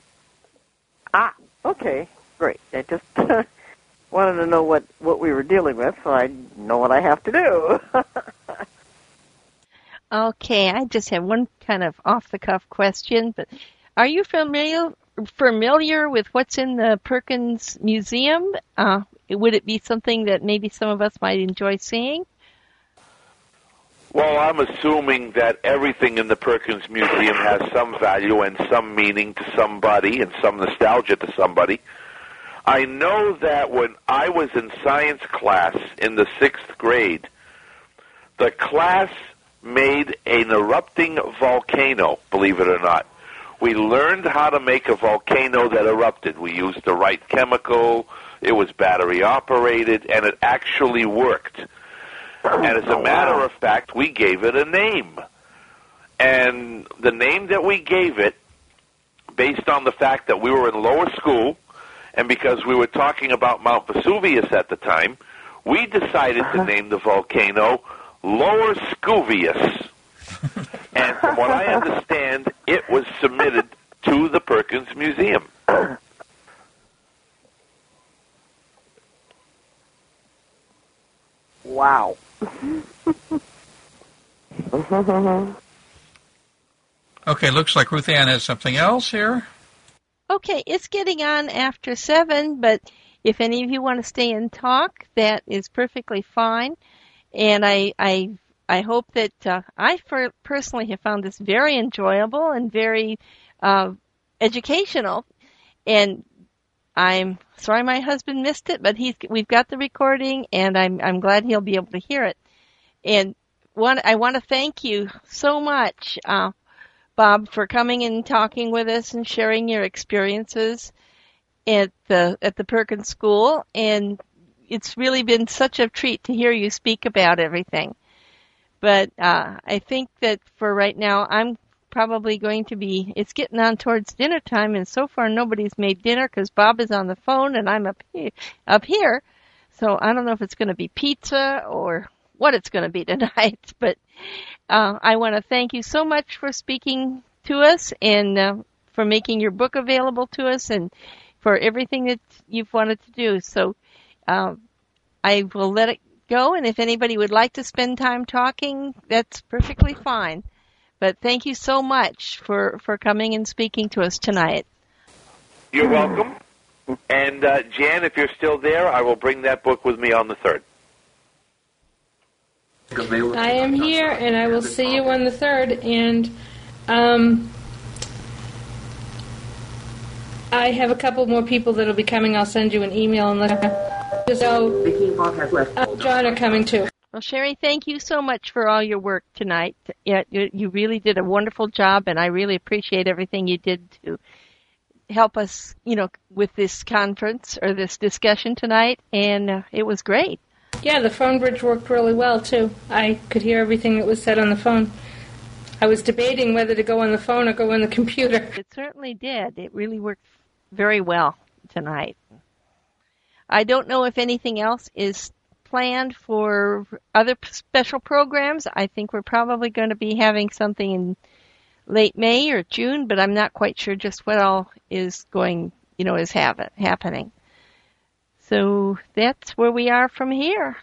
Ah, okay, great. I just *laughs* wanted to know what what we were dealing with, so I know what I have to do. *laughs* Okay, I just have one kind of off the cuff question, but are you familiar familiar with what's in the Perkins Museum? Uh, would it be something that maybe some of us might enjoy seeing? Well, I'm assuming that everything in the Perkins Museum has some value and some meaning to somebody and some nostalgia to somebody. I know that when I was in science class in the sixth grade, the class made an erupting volcano, believe it or not. We learned how to make a volcano that erupted. We used the right chemical, it was battery operated, and it actually worked. And as a oh, matter of fact, we gave it a name. And the name that we gave it, based on the fact that we were in lower school, and because we were talking about Mount Vesuvius at the time, we decided to uh-huh. name the volcano Lower Scuvius. *laughs* and from what I understand, it was submitted to the Perkins Museum. Wow. *laughs* Okay, looks like Ruth Ann has something else here. Okay, it's getting on after seven, but if any of you want to stay and talk, that is perfectly fine. And I, I, I hope that uh, I for, personally have found this very enjoyable and very uh, educational. And I'm sorry my husband missed it, but he's we've got the recording, and I'm I'm glad he'll be able to hear it. And one, I want to thank you so much, uh, Bob, for coming and talking with us and sharing your experiences at the at the Perkins School. And it's really been such a treat to hear you speak about everything. But uh, I think that for right now, I'm probably going to be. It's getting on towards dinner time, and so far nobody's made dinner because Bob is on the phone and I'm up here. Up here, so I don't know if it's going to be pizza or what it's going to be *laughs* tonight. But uh, I want to thank you so much for speaking to us and uh, for making your book available to us and for everything that you've wanted to do. So uh, I will let it go, and if anybody would like to spend time talking, that's perfectly fine. But thank you so much for, for coming and speaking to us tonight. You're welcome. And uh, Jan, if you're still there, I will bring that book with me on the third. I am here, and I will see you on the third. And um, I have a couple more people that'll be coming. I'll send you an email and let so uh, John are coming too. Well, Sherry, thank you so much for all your work tonight. Yeah, you, you really did a wonderful job, and I really appreciate everything you did to help us, you know, with this conference or this discussion tonight. And uh, it was great. Yeah, the phone bridge worked really well too. I could hear everything that was said on the phone. I was debating whether to go on the phone or go on the computer. It certainly did. It really worked very well tonight. I don't know if anything else is planned for other special programs. I think we're probably going to be having something in late May or June, but I'm not quite sure just what all is going, you know, is happening. So that's where we are from here.